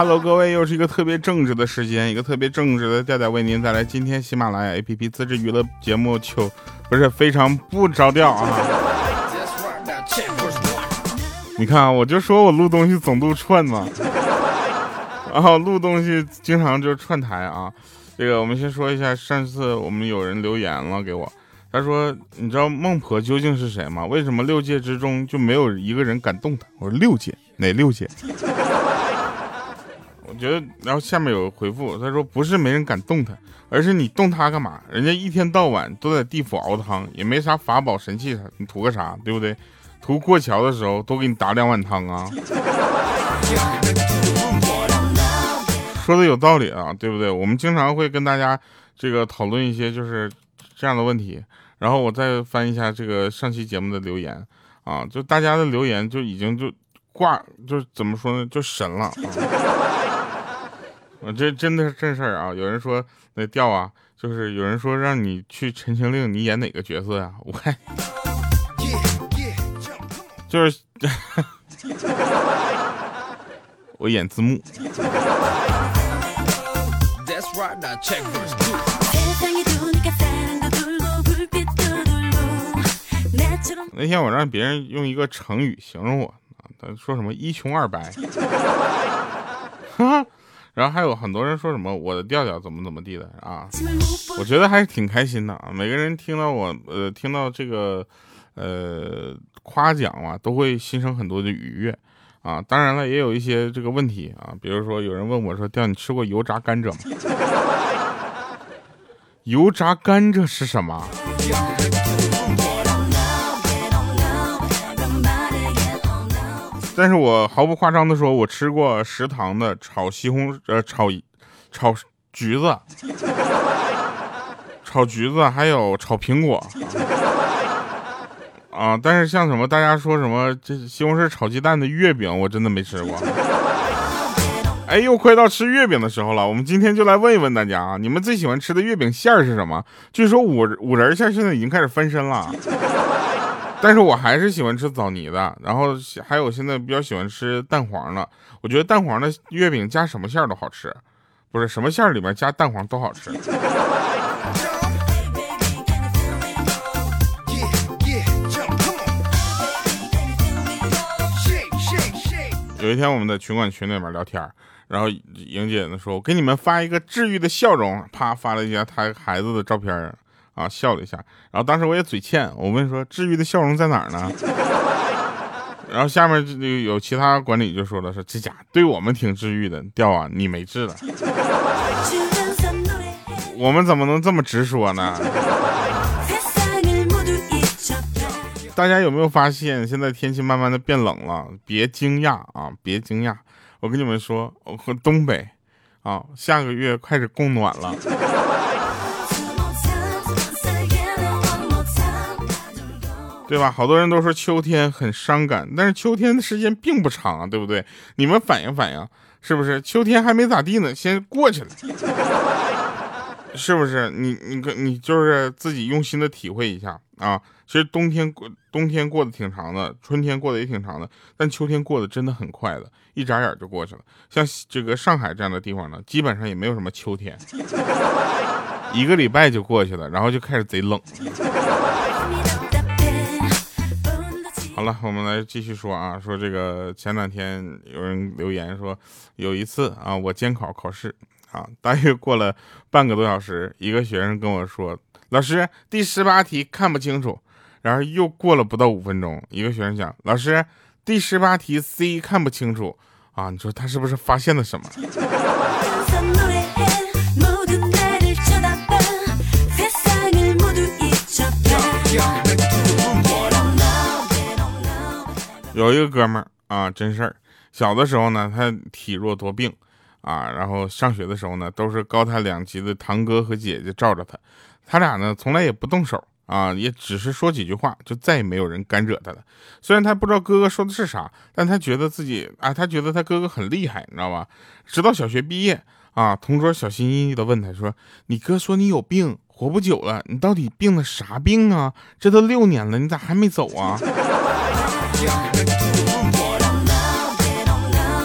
Hello，各位，又是一个特别正直的时间，一个特别正直的调调为您带来今天喜马拉雅 APP 自制娱乐节目就，不是非常不着调啊。你看，我就说我录东西总录串嘛，然后录东西经常就串台啊。这个我们先说一下，上次我们有人留言了给我，他说你知道孟婆究竟是谁吗？为什么六界之中就没有一个人敢动她？我说六界哪六界？我觉得，然后下面有回复，他说不是没人敢动他，而是你动他干嘛？人家一天到晚都在地府熬汤，也没啥法宝神器，你图个啥？对不对？图过桥的时候多给你打两碗汤啊！说的有道理啊，对不对？我们经常会跟大家这个讨论一些就是这样的问题，然后我再翻一下这个上期节目的留言啊，就大家的留言就已经就挂，就怎么说呢，就神了。我这真的是正事儿啊！有人说那调啊，就是有人说让你去《陈情令》，你演哪个角色呀？我看。就是 我演字幕。那天我让别人用一个成语形容我他说什么一穷二白。然后还有很多人说什么我的调调怎么怎么地的啊？我觉得还是挺开心的啊！每个人听到我呃听到这个呃。夸奖啊，都会心生很多的愉悦啊。当然了，也有一些这个问题啊，比如说有人问我说：“调，你吃过油炸甘蔗吗？” 油炸甘蔗是什么？但是我毫不夸张的说，我吃过食堂的炒西红呃炒炒橘子，炒橘子还有炒苹果。啊！但是像什么大家说什么这西红柿炒鸡蛋的月饼，我真的没吃过。哎，又快到吃月饼的时候了，我们今天就来问一问大家啊，你们最喜欢吃的月饼馅儿是什么？据说五五仁馅现在已经开始翻身了，但是我还是喜欢吃枣泥的。然后还有现在比较喜欢吃蛋黄的，我觉得蛋黄的月饼加什么馅儿都好吃，不是什么馅儿里面加蛋黄都好吃。有一天，我们在群管群里面聊天，然后莹姐呢说：“我给你们发一个治愈的笑容。”啪，发了一下她孩子的照片，啊，笑了一下。然后当时我也嘴欠，我问说：“治愈的笑容在哪儿呢？” 然后下面就有其他管理就说了：“说这家对我们挺治愈的，掉啊，你没治了。”我们怎么能这么直说呢？大家有没有发现，现在天气慢慢的变冷了？别惊讶啊，别惊讶！我跟你们说，我和东北啊，下个月开始供暖了，对吧？好多人都说秋天很伤感，但是秋天的时间并不长啊，对不对？你们反映反映，是不是？秋天还没咋地呢，先过去了，是不是？你你你就是自己用心的体会一下啊。其实冬天过冬天过得挺长的，春天过得也挺长的，但秋天过得真的很快的，一眨眼就过去了。像这个上海这样的地方呢，基本上也没有什么秋天，一个礼拜就过去了，然后就开始贼冷。好了，我们来继续说啊，说这个前两天有人留言说，有一次啊，我监考考试啊，大约过了半个多小时，一个学生跟我说，老师第十八题看不清楚。然后又过了不到五分钟，一个学生讲：“老师，第十八题 C 看不清楚啊！”你说他是不是发现了什么？有一个哥们儿啊，真事儿，小的时候呢，他体弱多病啊，然后上学的时候呢，都是高他两级的堂哥和姐姐罩着他，他俩呢从来也不动手。啊，也只是说几句话，就再也没有人敢惹他了。虽然他不知道哥哥说的是啥，但他觉得自己啊，他觉得他哥哥很厉害，你知道吧？直到小学毕业啊，同桌小心翼翼的问他说：“你哥说你有病，活不久了，你到底病的啥病啊？这都六年了，你咋还没走啊？”我们公司新来一个女同事啊就挺漂亮的就是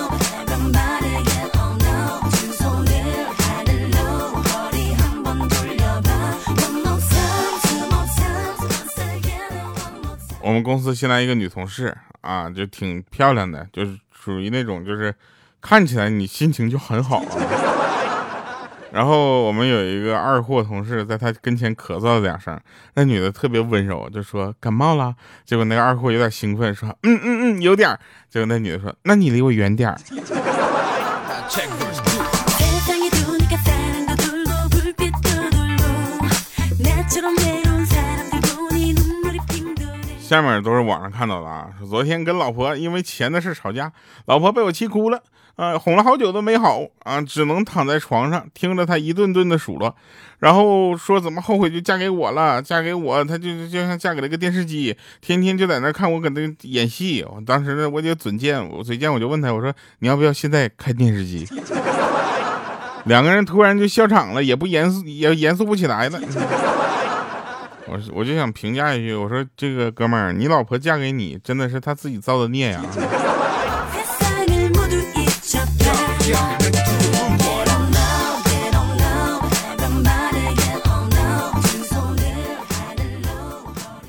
属于那种就是看起来你心情就很好。啊 yeah，我们公司新来一个女同事啊就挺漂亮的就是属于那种就是看起来你心情就很好啊然后我们有一个二货同事，在他跟前咳嗽了两声，那女的特别温柔，就说感冒了。结果那个二货有点兴奋，说嗯嗯嗯，有点。结果那女的说，那你离我远点儿。下面都是网上看到的啊，说昨天跟老婆因为钱的事吵架，老婆被我气哭了，啊，哄了好久都没好啊，只能躺在床上听着她一顿顿的数落，然后说怎么后悔就嫁给我了，嫁给我，她就就像嫁给了个电视机，天天就在那看我搁那演戏。我当时，我就嘴贱，我嘴贱我就问他，我说你要不要现在开电视机？两个人突然就笑场了，也不严肃，也严肃不起来了。我我就想评价一句，我说这个哥们儿，你老婆嫁给你，真的是他自己造的孽呀。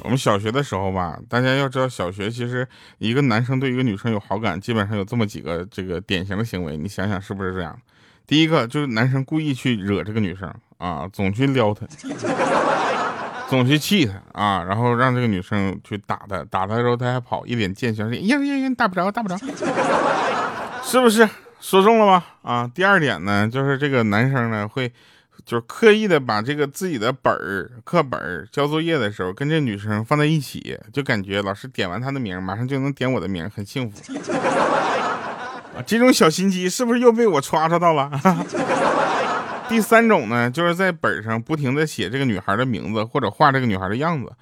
我们小学的时候吧，大家要知道，小学其实一个男生对一个女生有好感，基本上有这么几个这个典型的行为，你想想是不是这样？第一个就是男生故意去惹这个女生啊，总去撩她。总去气她啊，然后让这个女生去打他，打他的时候他还跑，一脸贱相，说呀呀呀，打不着，打不着，是不是说中了吧？啊，第二点呢，就是这个男生呢会，就是刻意的把这个自己的本儿、课本儿交作业的时候跟这女生放在一起，就感觉老师点完他的名，马上就能点我的名，很幸福。啊，这种小心机是不是又被我 刷刷到了？第三种呢，就是在本上不停的写这个女孩的名字，或者画这个女孩的样子，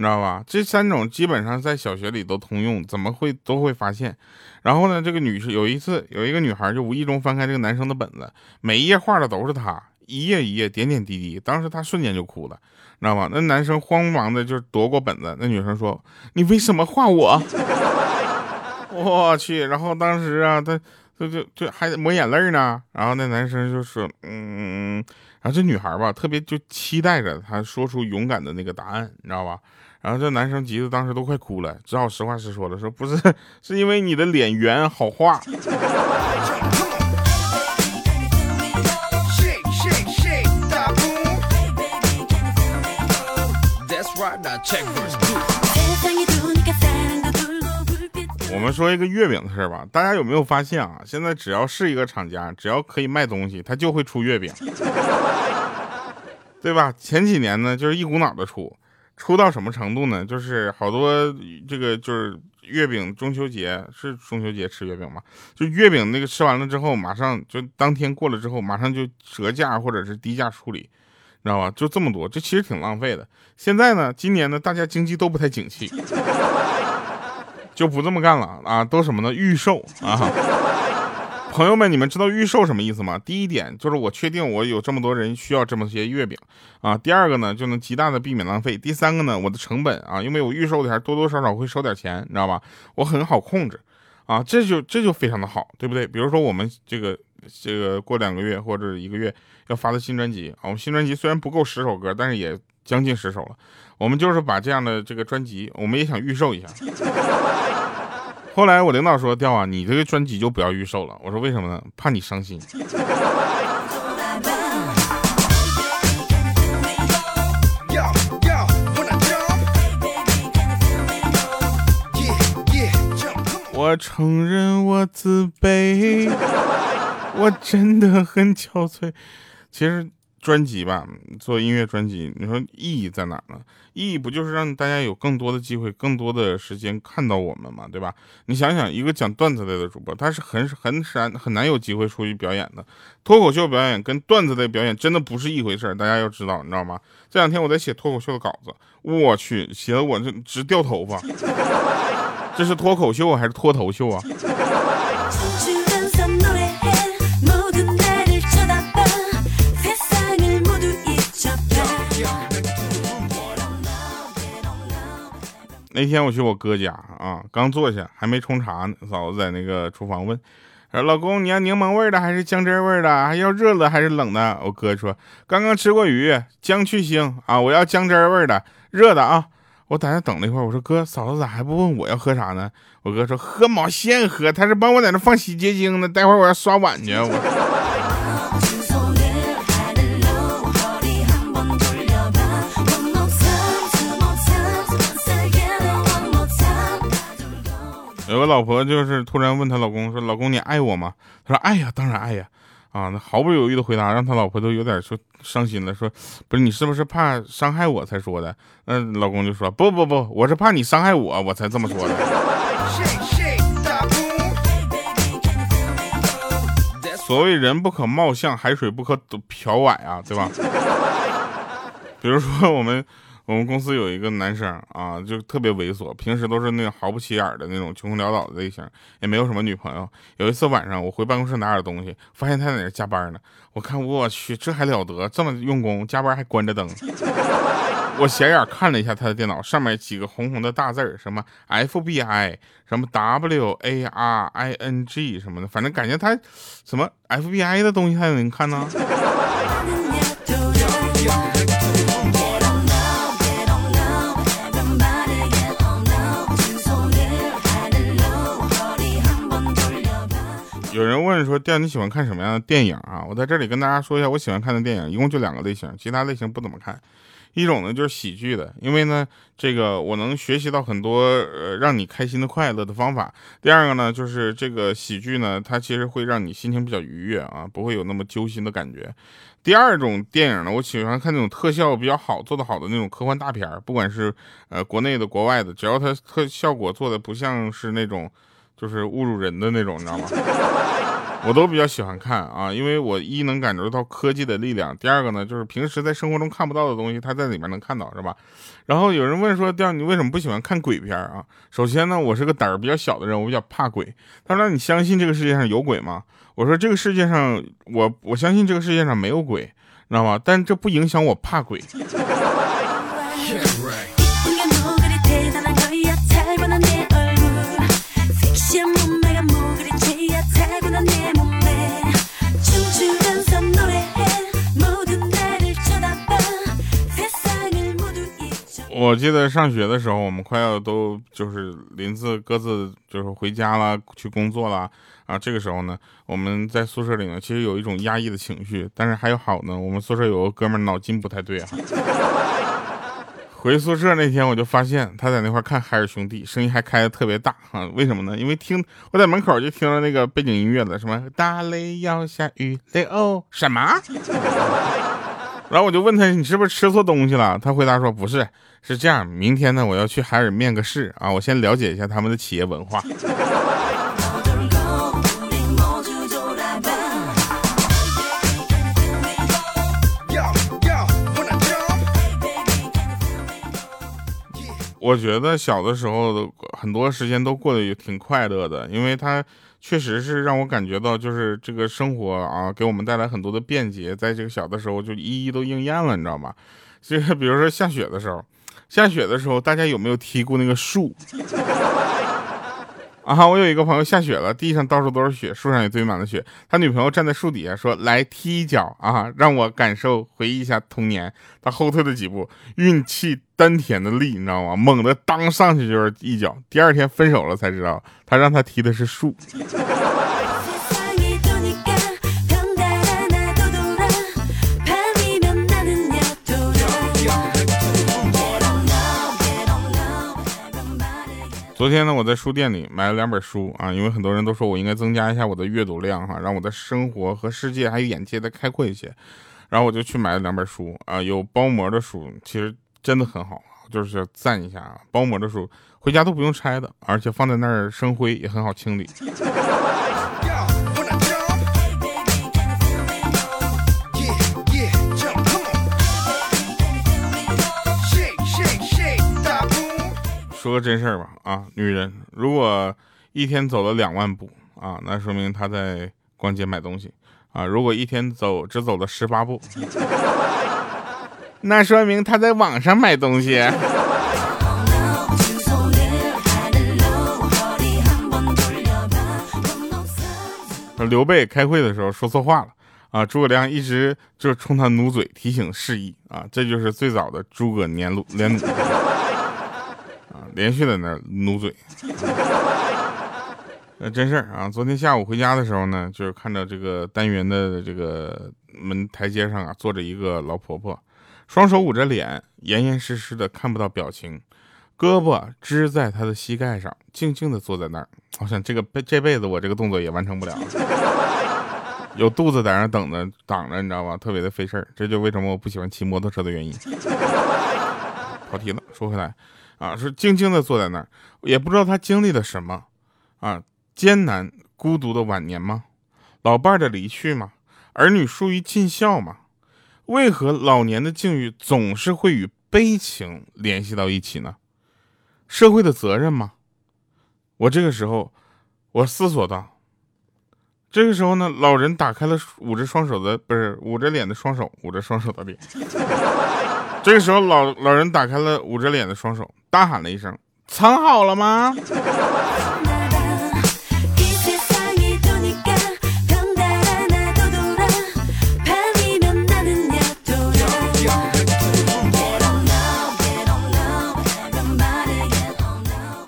你知道吧？这三种基本上在小学里都通用，怎么会都会发现。然后呢，这个女士有一次有一个女孩就无意中翻开这个男生的本子，每一页画的都是他，一页一页点点滴滴，当时她瞬间就哭了，你知道吧？那男生慌忙的就夺过本子，那女生说：“你为什么画我？” 我去，然后当时啊，他。就就就还抹眼泪呢，然后那男生就说，嗯，然后这女孩吧，特别就期待着他说出勇敢的那个答案，你知道吧？然后这男生急的当时都快哭了，只好实话实说了，说不是，是因为你的脸圆好画。我们说一个月饼的事吧，大家有没有发现啊？现在只要是一个厂家，只要可以卖东西，他就会出月饼，对吧？前几年呢，就是一股脑的出，出到什么程度呢？就是好多这个就是月饼，中秋节是中秋节吃月饼吗？就月饼那个吃完了之后，马上就当天过了之后，马上就折价或者是低价处理，你知道吧？就这么多，这其实挺浪费的。现在呢，今年呢，大家经济都不太景气。就不这么干了啊！都什么呢？预售啊！朋友们，你们知道预售什么意思吗？第一点就是我确定我有这么多人需要这么些月饼啊。第二个呢，就能极大的避免浪费。第三个呢，我的成本啊，因为我预售的还多多少少会收点钱，你知道吧？我很好控制啊，这就这就非常的好，对不对？比如说我们这个这个过两个月或者一个月要发的新专辑啊，我们新专辑虽然不够十首歌，但是也将近十首了。我们就是把这样的这个专辑，我们也想预售一下。后来我领导说：“调啊，你这个专辑就不要预售了。”我说：“为什么呢？怕你伤心。”我承认我自卑，我真的很憔悴。其实。专辑吧，做音乐专辑，你说意义在哪呢？意义不就是让大家有更多的机会、更多的时间看到我们嘛，对吧？你想想，一个讲段子类的主播，他是很很难很难有机会出去表演的。脱口秀表演跟段子类表演真的不是一回事儿大家要知道，你知道吗？这两天我在写脱口秀的稿子，我去，写的我这直掉头发。这是脱口秀还是脱头秀啊？那天我去我哥家啊，刚坐下还没冲茶呢，嫂子在那个厨房问，说老公你要柠檬味的还是姜汁味的？还要热的还是冷的？我哥说刚刚吃过鱼，姜去腥啊，我要姜汁味的，热的啊。我在那等了一会儿，我说哥，嫂子咋还不问我要喝啥呢？我哥说喝毛线喝，他是帮我在那放洗洁精呢，待会我要刷碗去。我。个老婆就是突然问她老公说：“老公，你爱我吗？”他说：“爱呀，当然爱呀。”啊，那毫不犹豫的回答让他老婆都有点说伤心了，说：“不是你是不是怕伤害我才说的？”那老公就说：“不不不，我是怕你伤害我，我才这么说的。”所谓人不可貌相，海水不可漂碗啊，对吧？比如说我们。我们公司有一个男生啊，就特别猥琐，平时都是那种毫不起眼的那种穷困潦倒的类型，也没有什么女朋友。有一次晚上，我回办公室拿点东西，发现他在那加班呢。我看我去，这还了得，这么用功，加班还关着灯。我斜眼看了一下他的电脑，上面几个红红的大字什么 FBI，什么 WARING 什么的，反正感觉他什么 FBI 的东西他也能看呢。问说：“调你喜欢看什么样的电影啊？”我在这里跟大家说一下，我喜欢看的电影一共就两个类型，其他类型不怎么看。一种呢就是喜剧的，因为呢这个我能学习到很多呃让你开心的快乐的方法。第二个呢就是这个喜剧呢，它其实会让你心情比较愉悦啊，不会有那么揪心的感觉。第二种电影呢，我喜欢看那种特效比较好、做的好的那种科幻大片不管是呃国内的、国外的，只要它特效果做的不像是那种。就是侮辱人的那种，你知道吗？我都比较喜欢看啊，因为我一能感受到科技的力量，第二个呢，就是平时在生活中看不到的东西，它在里面能看到，是吧？然后有人问说，第二你为什么不喜欢看鬼片啊？首先呢，我是个胆儿比较小的人，我比较怕鬼。他说你相信这个世界上有鬼吗？我说这个世界上，我我相信这个世界上没有鬼，你知道吗？但这不影响我怕鬼。我记得上学的时候，我们快要都就是临自各自就是回家了，去工作了啊。这个时候呢，我们在宿舍里呢，其实有一种压抑的情绪。但是还有好呢，我们宿舍有个哥们脑筋不太对啊。回宿舍那天，我就发现他在那块看海尔兄弟，声音还开的特别大啊。为什么呢？因为听我在门口就听到那个背景音乐了，什么大雷要下雨雷哦什么？然后我就问他，你是不是吃错东西了？他回答说不是，是这样，明天呢我要去海尔面个试啊，我先了解一下他们的企业文化。我觉得小的时候很多时间都过得也挺快乐的，因为他。确实是让我感觉到，就是这个生活啊，给我们带来很多的便捷，在这个小的时候就一一都应验了，你知道吗？就是比如说下雪的时候，下雪的时候，大家有没有踢过那个树？啊，我有一个朋友下雪了，地上到处都是雪，树上也堆满了雪。他女朋友站在树底下说：“来踢一脚啊，让我感受回忆一下童年。”他后退了几步，运气丹田的力，你知道吗？猛的当上去就是一脚。第二天分手了才知道，他让他踢的是树。昨天呢，我在书店里买了两本书啊，因为很多人都说我应该增加一下我的阅读量哈，让我的生活和世界还有眼界再开阔一些，然后我就去买了两本书啊，有包膜的书，其实真的很好，就是赞一下啊，包膜的书回家都不用拆的，而且放在那儿生灰也很好清理。真事儿吧，啊，女人如果一天走了两万步啊，那说明她在逛街买东西啊；如果一天走只走了十八步，那说明她在网上买东西。刘备开会的时候说错话了啊，诸葛亮一直就冲他努嘴提醒示意啊，这就是最早的诸葛连鲁连弩。连续在那努嘴。呃，真事儿啊！昨天下午回家的时候呢，就是看到这个单元的这个门台阶上啊，坐着一个老婆婆，双手捂着脸，严严实实的看不到表情，胳膊支在她的膝盖上，静静的坐在那儿。我想这个这辈子我这个动作也完成不了，有肚子在那等着挡着，你知道吧？特别的费事儿，这就为什么我不喜欢骑摩托车的原因。跑题了，说回来啊，是静静的坐在那儿，也不知道他经历了什么啊。艰难孤独的晚年吗？老伴儿的离去吗？儿女疏于尽孝吗？为何老年的境遇总是会与悲情联系到一起呢？社会的责任吗？我这个时候，我思索道。这个时候呢，老人打开了捂着双手的，不是捂着脸的双手，捂着双手的脸。这个时候，老老人打开了捂着脸的双手，大喊了一声：“藏好了吗？”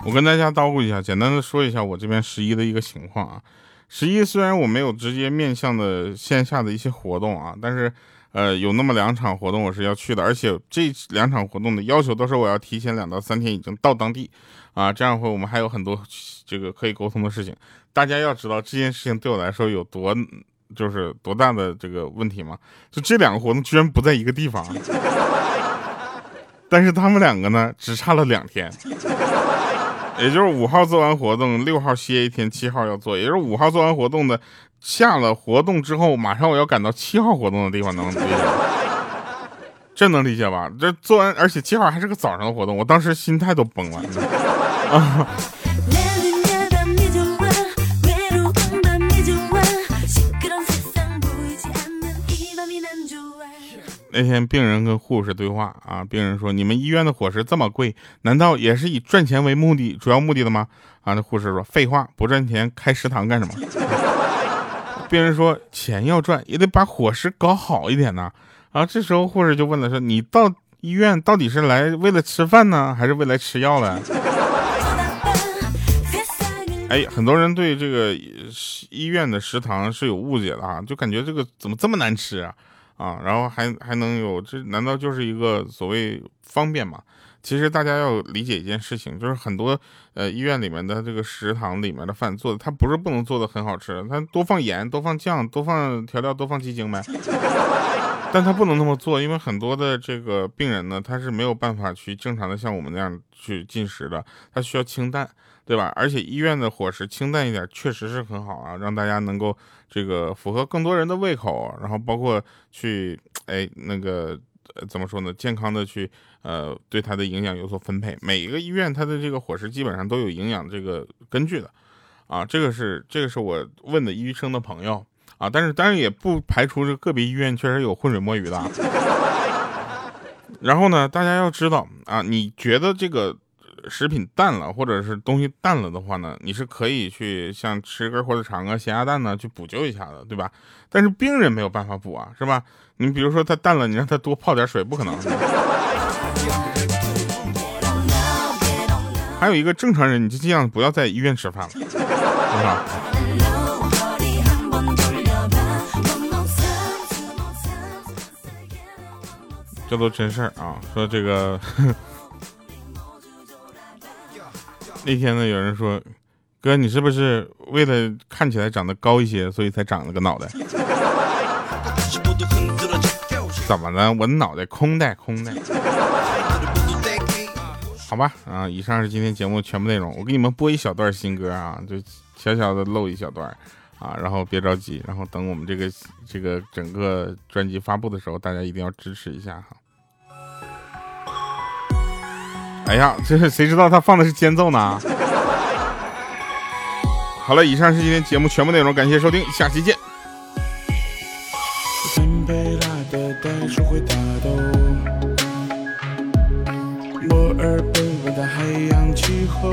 我跟大家叨咕一下，简单的说一下我这边十一的一个情况啊。十一虽然我没有直接面向的线下的一些活动啊，但是呃有那么两场活动我是要去的，而且这两场活动的要求都是我要提前两到三天已经到当地啊，这样会我们还有很多这个可以沟通的事情。大家要知道这件事情对我来说有多就是多大的这个问题吗？就这两个活动居然不在一个地方，但是他们两个呢只差了两天。也就是五号做完活动，六号歇一天，七号要做。也就是五号做完活动的，下了活动之后，马上我要赶到七号活动的地方，能理解？这能理解吧？这做完，而且七号还是个早上的活动，我当时心态都崩了。啊！那天病人跟护士对话啊，病人说：“你们医院的伙食这么贵，难道也是以赚钱为目的、主要目的的吗？”啊，那护士说：“废话，不赚钱开食堂干什么？” 病人说：“钱要赚，也得把伙食搞好一点呢。”啊，这时候护士就问了：“说你到医院到底是来为了吃饭呢，还是为了吃药了？” 哎，很多人对这个医院的食堂是有误解的啊，就感觉这个怎么这么难吃啊？啊，然后还还能有这？难道就是一个所谓方便吗？其实大家要理解一件事情，就是很多呃医院里面的这个食堂里面的饭做的，它不是不能做的很好吃，它多放盐、多放酱、多放调料、多放鸡精呗。但他不能那么做，因为很多的这个病人呢，他是没有办法去正常的像我们那样去进食的，他需要清淡。对吧？而且医院的伙食清淡一点，确实是很好啊，让大家能够这个符合更多人的胃口，然后包括去哎那个呃怎么说呢？健康的去呃对它的营养有所分配。每一个医院它的这个伙食基本上都有营养这个根据的啊，这个是这个是我问的医生的朋友啊，但是当然也不排除这个别医院确实有浑水摸鱼的。然后呢，大家要知道啊，你觉得这个。食品淡了，或者是东西淡了的话呢，你是可以去像吃根火腿肠啊、咸鸭蛋呢去补救一下的，对吧？但是病人没有办法补啊，是吧？你比如说他淡了，你让他多泡点水，不可能。还有一个正常人，你就尽量不要在医院吃饭了，是吧？这都真事儿啊，说这个。那天呢，有人说：“哥，你是不是为了看起来长得高一些，所以才长了个脑袋？” 怎么了？我脑袋空的，空的。好吧，啊，以上是今天节目全部内容。我给你们播一小段新歌啊，就小小的露一小段啊，然后别着急，然后等我们这个这个整个专辑发布的时候，大家一定要支持一下哈。哎呀，这是谁知道他放的是间奏呢？好了，以上是今天节目全部内容，感谢收听，下期见。墨尔本的海洋气候，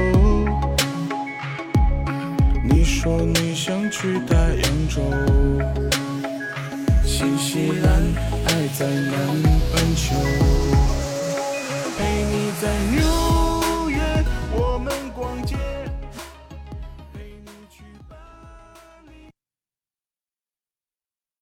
你说你想去大洋洲，新西兰爱在南半球。在牛